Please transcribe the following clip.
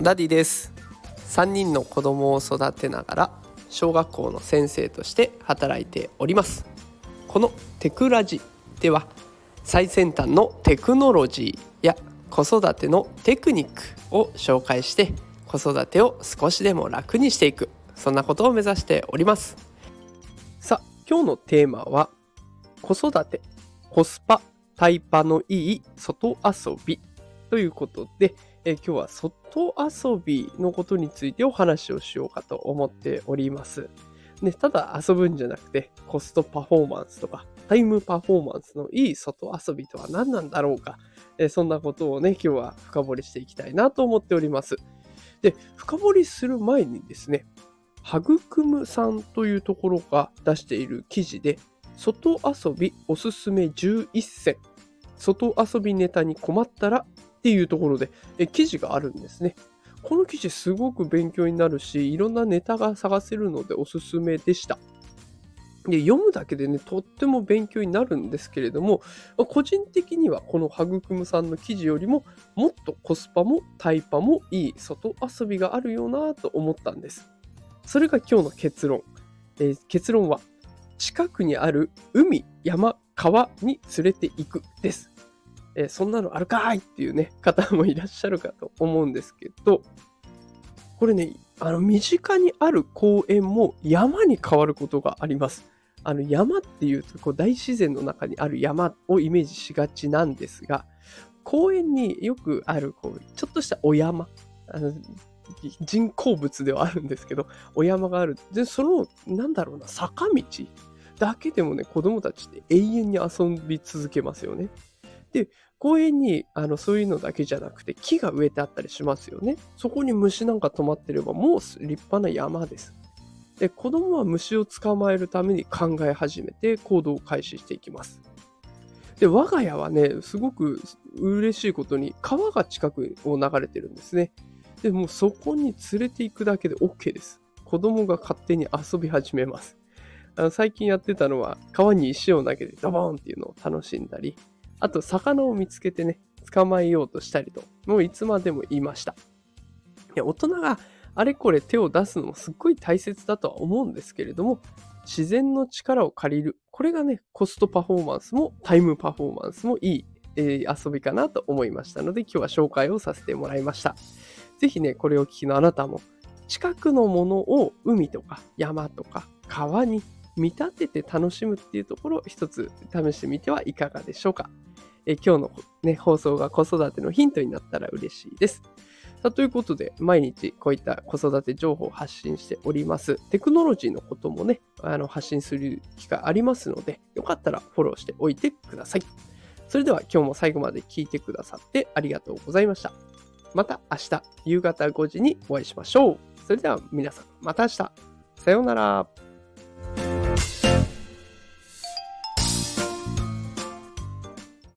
ダディです。3人の子供を育てながら小学校の先生として働いております。このテクラジでは最先端のテクノロジーや子育てのテクニックを紹介して子育てを少しでも楽にしていくそんなことを目指しております。さあ今日のテーマは子育てコスパタイパのいい外遊びということで、え今日は外遊びのことについてお話をしようかと思っております。ね、ただ遊ぶんじゃなくてコストパフォーマンスとかタイムパフォーマンスのいい外遊びとは何なんだろうか、えそんなことをね、今日は深掘りしていきたいなと思っております。で、深掘りする前にですね、はぐくむさんというところが出している記事で、外遊びおすすめ11選、外遊びネタに困ったらっていうところでえ記事があるんですね。この記事すごく勉強になるし、いろんなネタが探せるのでおすすめでした。で読むだけでね、とっても勉強になるんですけれども、個人的にはこのはぐくむさんの記事よりも、もっとコスパもタイパもいい外遊びがあるよなと思ったんです。それが今日の結論。えー、結論は、近くにある海、山、川に連れて行くです。え、そんなのあるかいっていうね、方もいらっしゃるかと思うんですけど、これね、あの、身近にある公園も山に変わることがあります。あの、山っていうと、こう、大自然の中にある山をイメージしがちなんですが、公園によくある、こう、ちょっとしたお山、あの人工物ではあるんですけど、お山がある。で、その、なんだろうな、坂道だけでもね、子供たちって永遠に遊び続けますよね。で、公園にあのそういうのだけじゃなくて木が植えてあったりしますよね。そこに虫なんか止まってればもう立派な山です。で、子供は虫を捕まえるために考え始めて行動を開始していきます。で、我が家はね、すごく嬉しいことに川が近くを流れてるんですね。で、もうそこに連れて行くだけで OK です。子供が勝手に遊び始めます。あの最近やってたのは川に石を投げてドボーンっていうのを楽しんだり、あと、魚を見つけてね、捕まえようとしたりと、もういつまでも言いました。いや、大人があれこれ手を出すのもすっごい大切だとは思うんですけれども、自然の力を借りる。これがね、コストパフォーマンスもタイムパフォーマンスもいい、えー、遊びかなと思いましたので、今日は紹介をさせてもらいました。ぜひね、これを聞きのあなたも、近くのものを海とか山とか川に見立てて楽しむっていうところを一つ試してみてはいかがでしょうか。え今日の、ね、放送が子育てのヒントになったら嬉しいです。さということで、毎日こういった子育て情報を発信しております。テクノロジーのこともね、あの発信する機会ありますので、よかったらフォローしておいてください。それでは今日も最後まで聞いてくださってありがとうございました。また明日夕方5時にお会いしましょう。それでは皆さん、また明日。さようなら。